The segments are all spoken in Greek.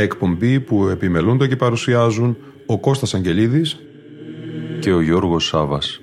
Μια εκπομπή που επιμελούνται και παρουσιάζουν ο Κώστας Αγγελίδης και ο Γιώργος Σάβας.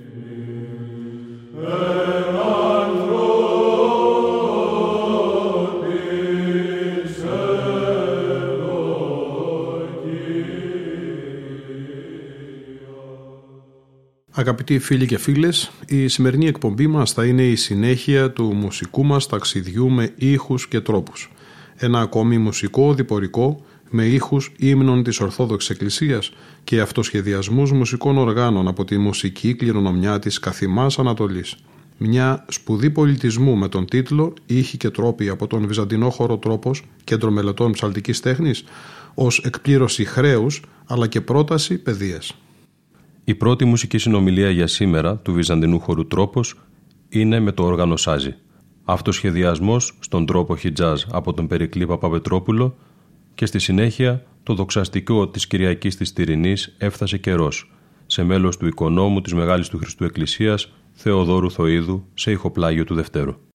Αγαπητοί φίλοι και φίλες, η σημερινή εκπομπή μας θα είναι η συνέχεια του μουσικού μας ταξιδιού με ήχους και τρόπους. Ένα ακόμη μουσικό διπορικό με ήχους ύμνων της Ορθόδοξης Εκκλησίας και αυτοσχεδιασμούς μουσικών οργάνων από τη μουσική κληρονομιά της Καθημάς Ανατολής. Μια σπουδή πολιτισμού με τον τίτλο «Ήχοι και τρόποι από τον Βυζαντινό χώρο τρόπος, κέντρο μελετών ψαλτικής τέχνης» ως εκπλήρωση χρέους αλλά και πρόταση παιδείας. Η πρώτη μουσική συνομιλία για σήμερα του Βυζαντινού χώρου τρόπος είναι με το όργανο Σάζι. Αυτοσχεδιασμός στον τρόπο χιτζάζ από τον Περικλή Παπαπετρόπουλο και στη συνέχεια το δοξαστικό της Κυριακής της Τυρινής έφτασε καιρός σε μέλος του οικονόμου της Μεγάλης του Χριστού Εκκλησίας Θεοδόρου Θοίδου σε ηχοπλάγιο του Δευτέρου.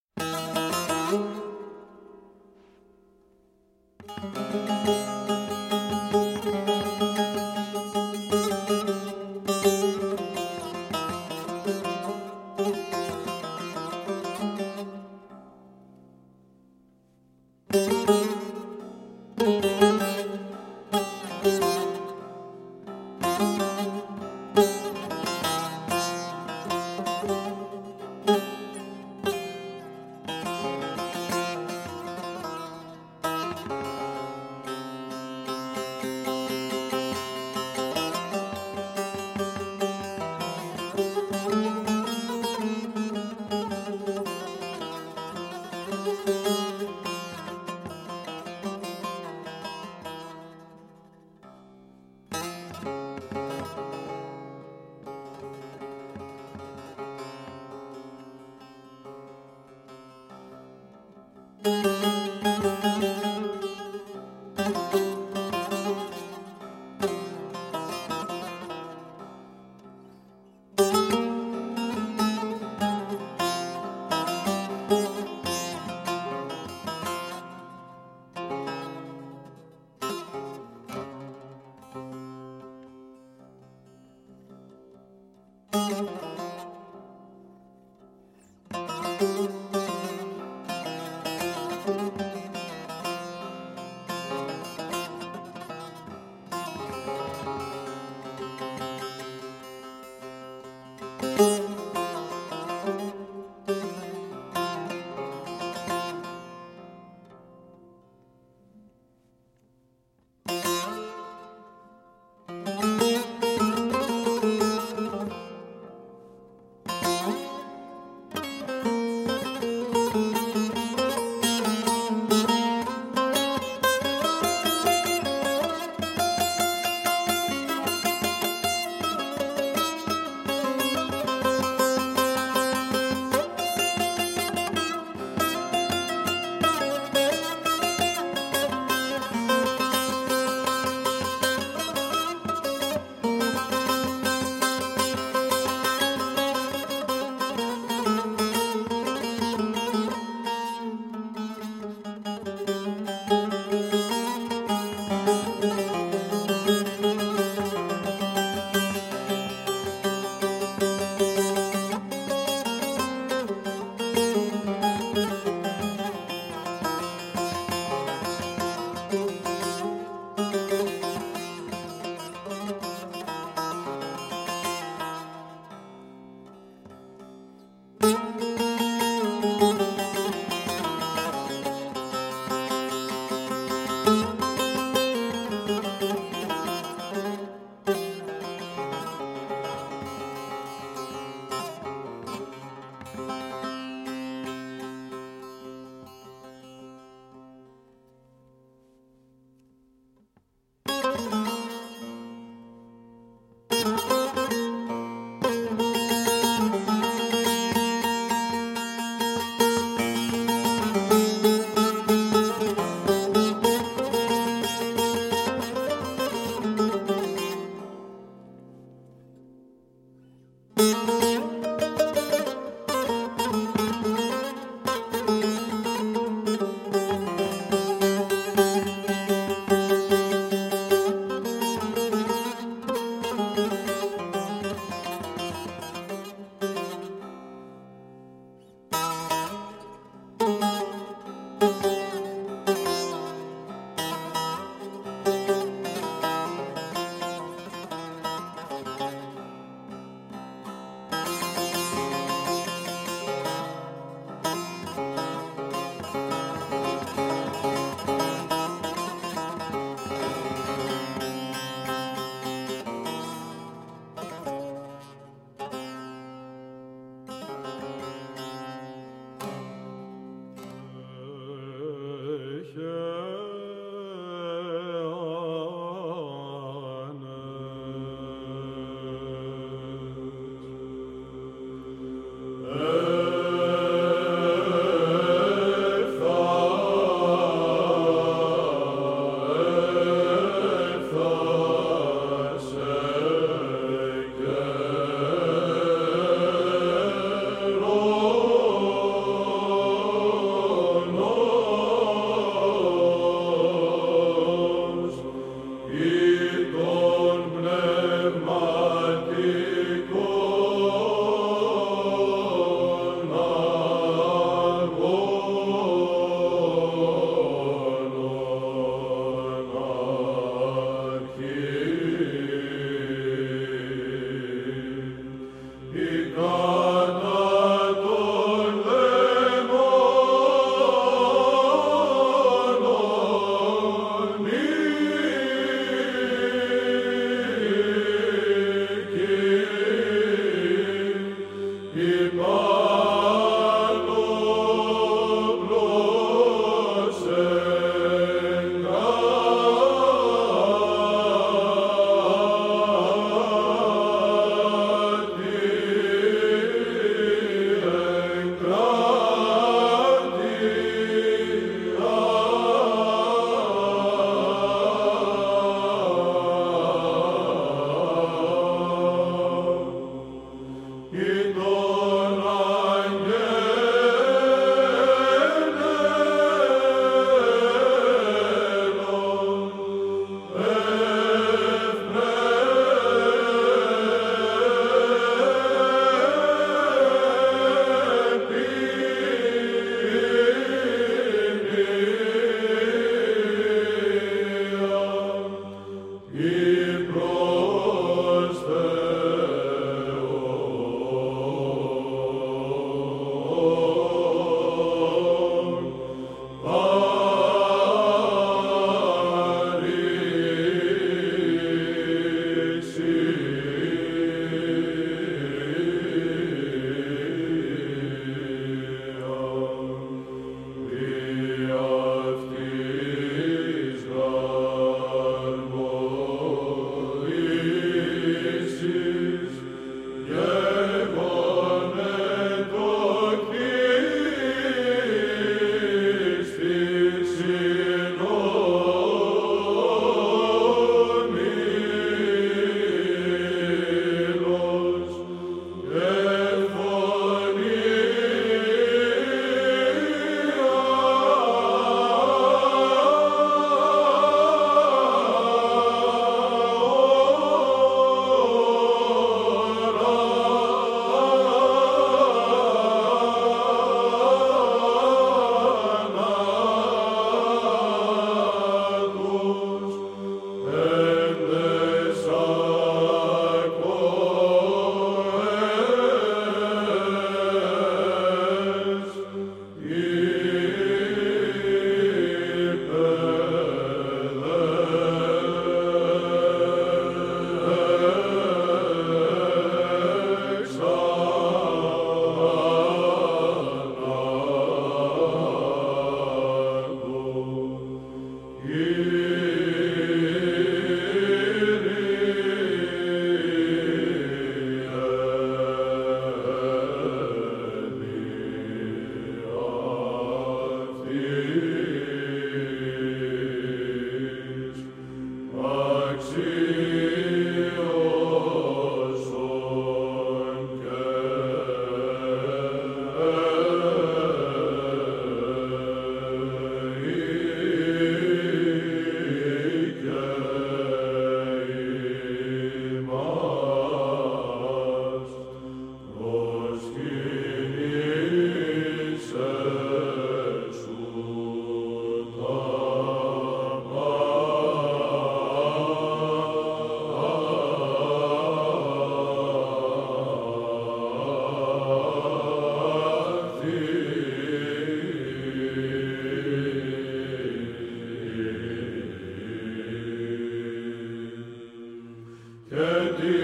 che ti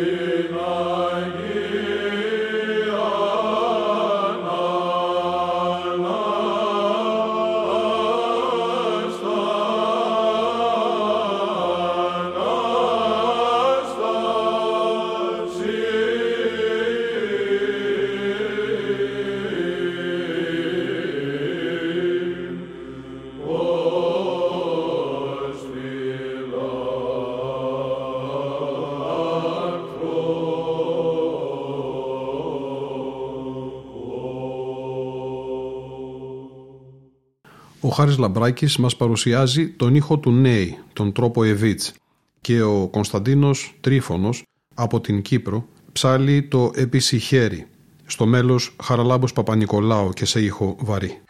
Χάρης Λαμπράκης μας παρουσιάζει τον ήχο του Νέη, τον τρόπο Εβίτς και ο Κωνσταντίνος Τρίφωνος από την Κύπρο ψάλει το «Επισυχέρι» στο μέλος Χαραλάμπος Παπα-Νικολάου και σε ήχο βαρύ.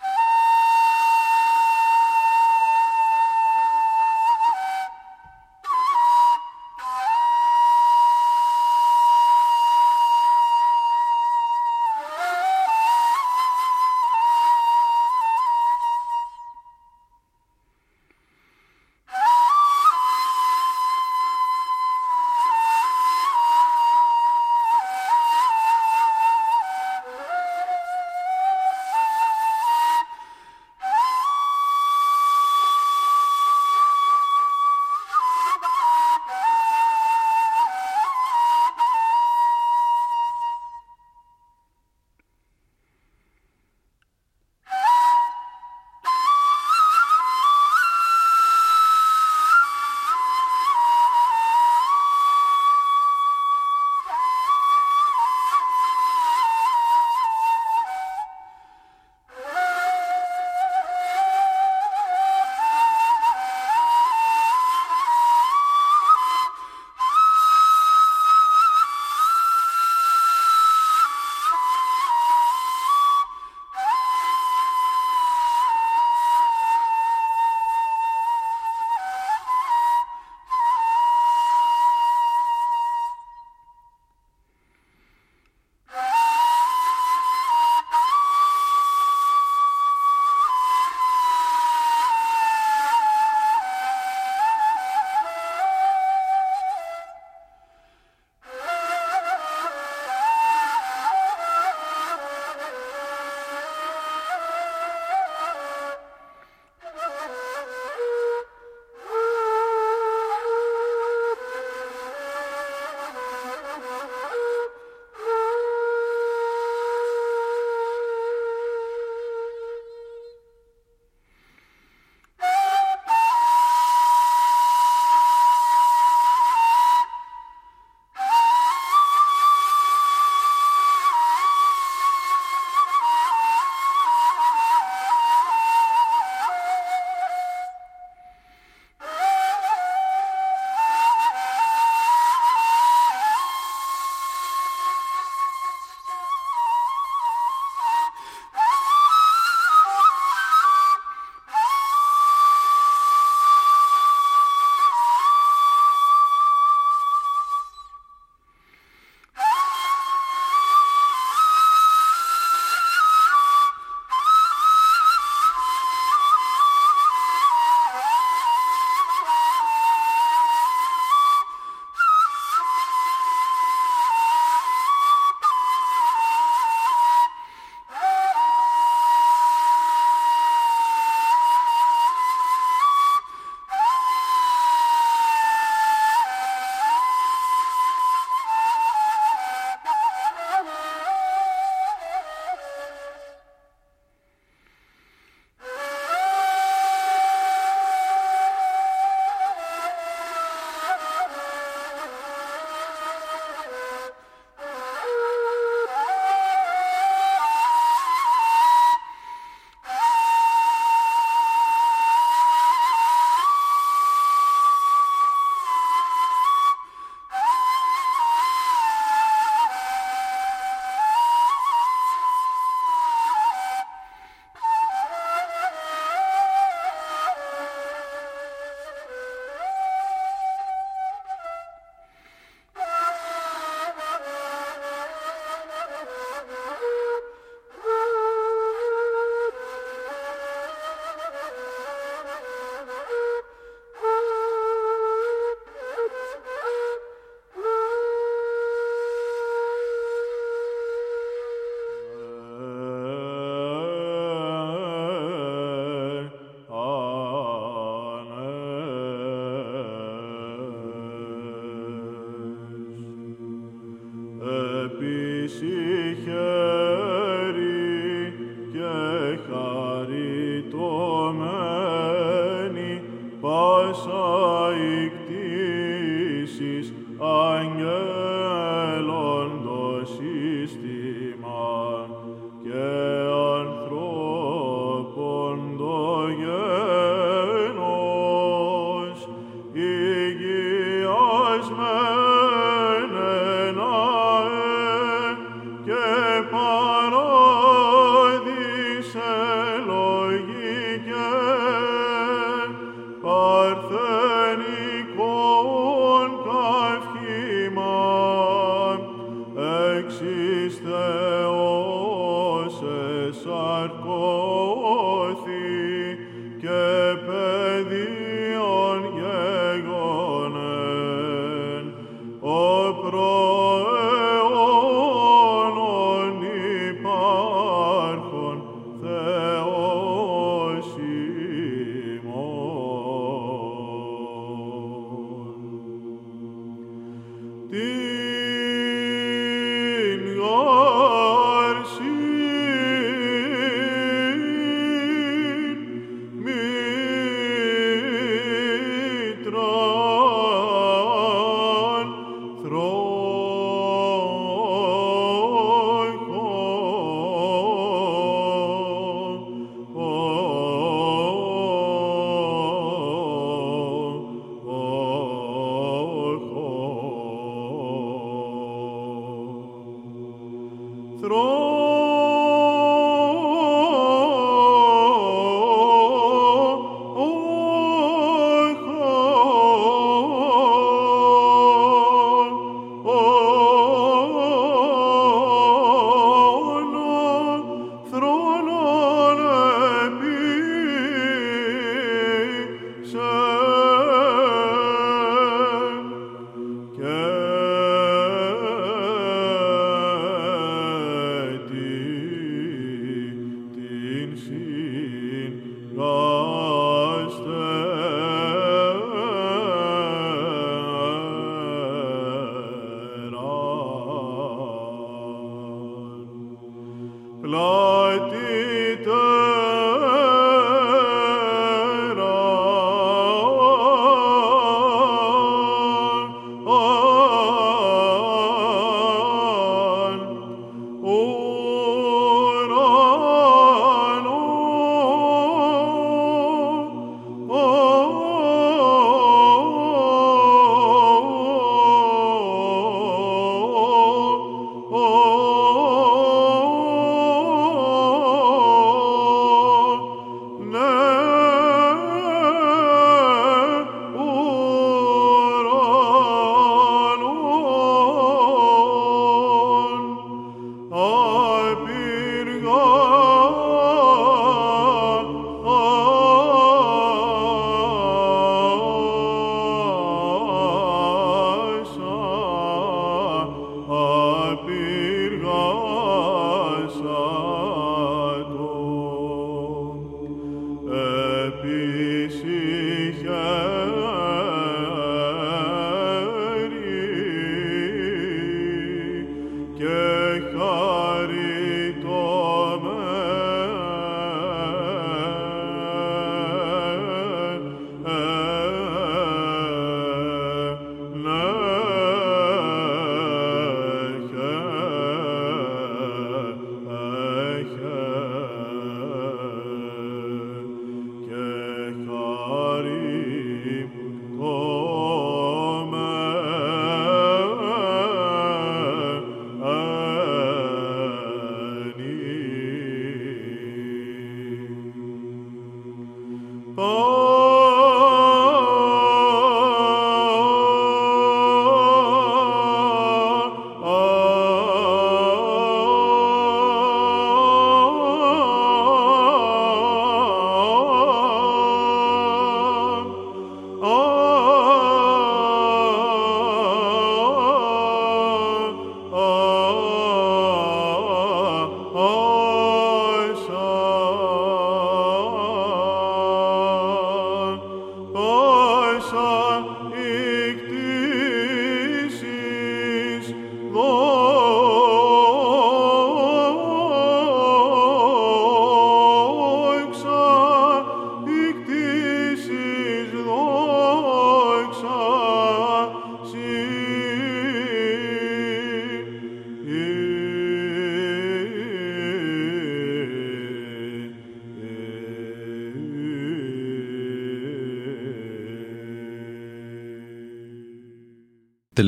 Και ανθρώπων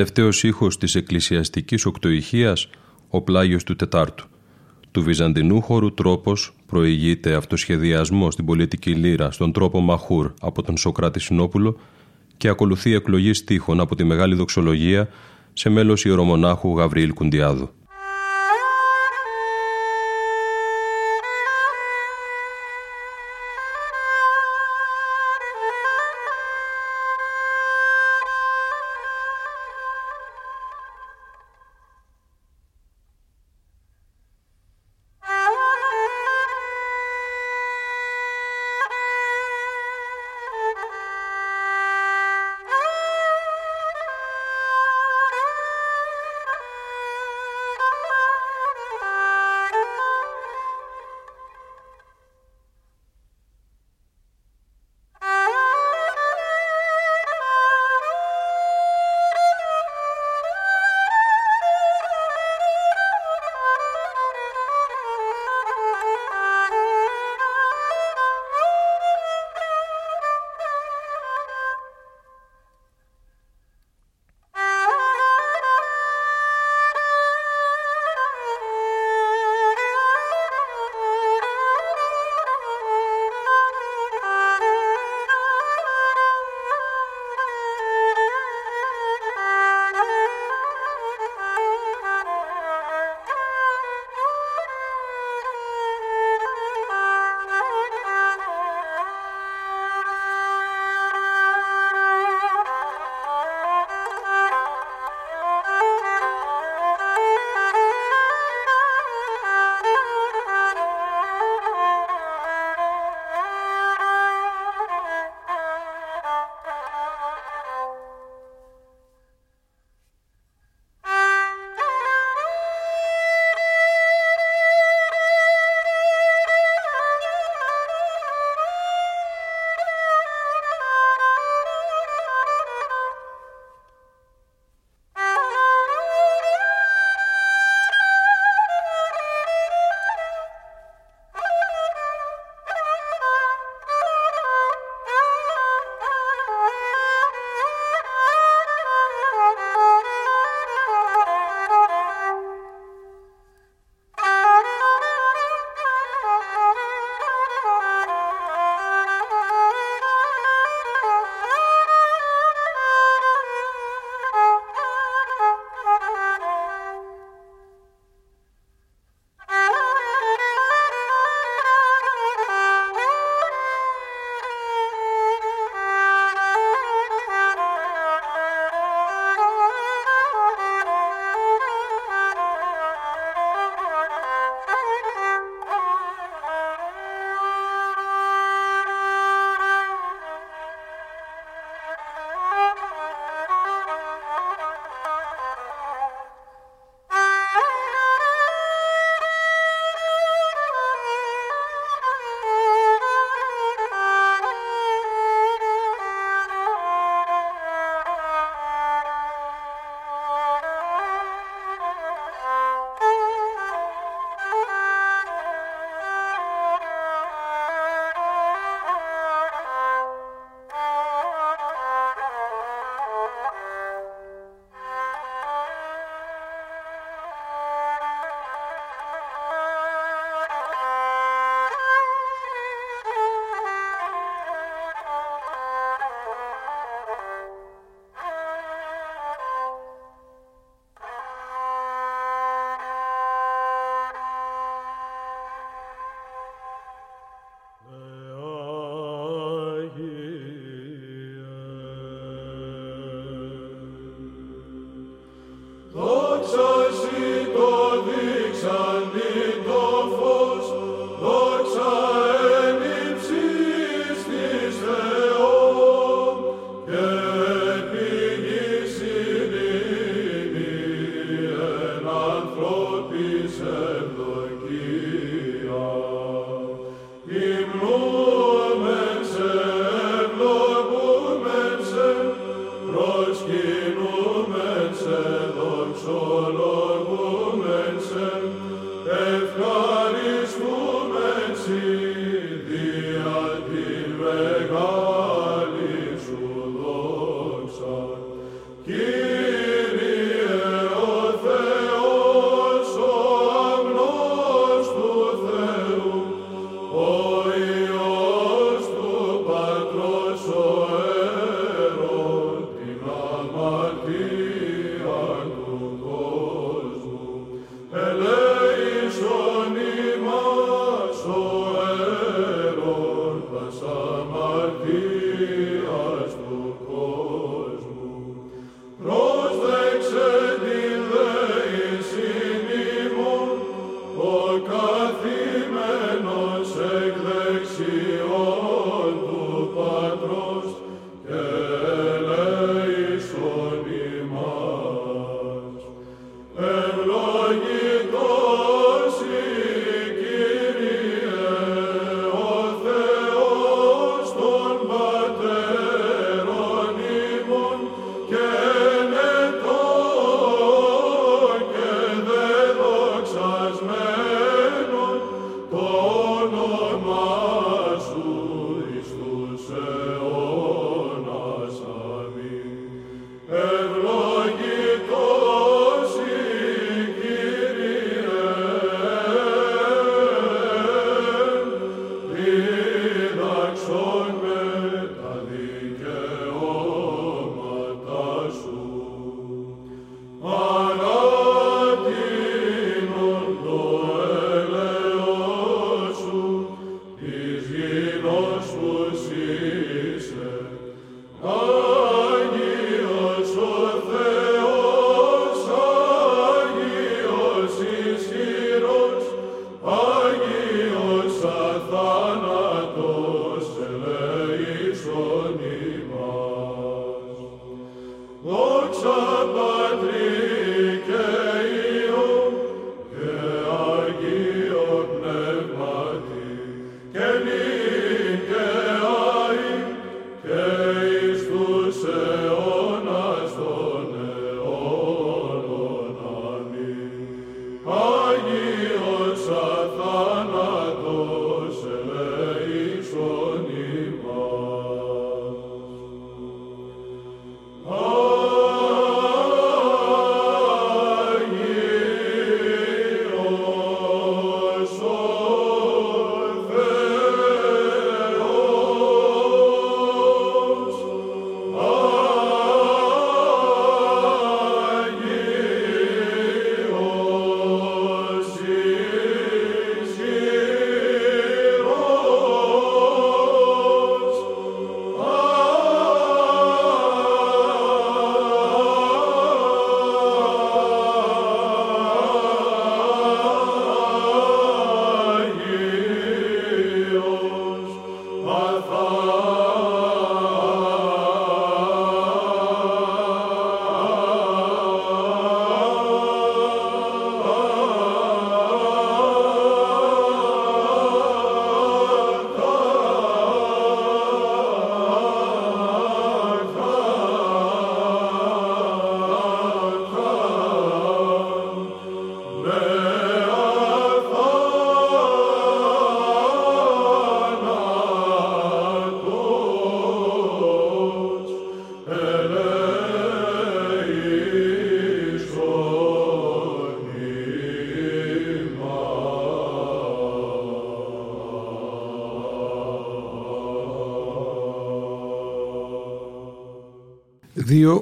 τελευταίος ήχος της εκκλησιαστικής οκτωηχίας, ο πλάγιος του Τετάρτου. Του βυζαντινού χώρου τρόπος προηγείται αυτοσχεδιασμός στην πολιτική λύρα στον τρόπο Μαχούρ από τον Σοκράτη Συνόπουλο και ακολουθεί εκλογής στίχων από τη Μεγάλη Δοξολογία σε μέλος ιερομονάχου Γαβριήλ Κουντιάδου.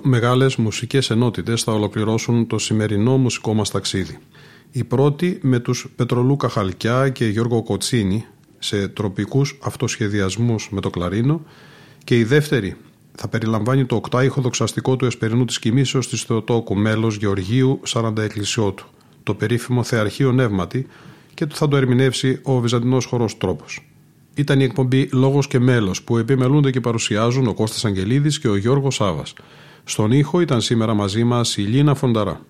Δύο μεγάλες μουσικές ενότητες θα ολοκληρώσουν το σημερινό μουσικό μας ταξίδι. Η πρώτη με τους Πετρολούκα Χαλκιά και Γιώργο Κοτσίνη σε τροπικούς αυτοσχεδιασμούς με το κλαρίνο και η δεύτερη θα περιλαμβάνει το οκτάιχο δοξαστικό του Εσπερινού της Κοιμήσεως της Θεοτόκου μέλος Γεωργίου Σαρανταεκκλησιώτου, το περίφημο Θεαρχείο Νεύματι και θα το ερμηνεύσει ο Βυζαντινός χορός τρόπος. Ήταν η εκπομπή Λόγος και Μέλος που επιμελούνται και παρουσιάζουν ο Κώστας Αγγελίδης και ο Γιώργος Σάβας. Στον ήχο ήταν σήμερα μαζί μας η Λίνα Φονταρά.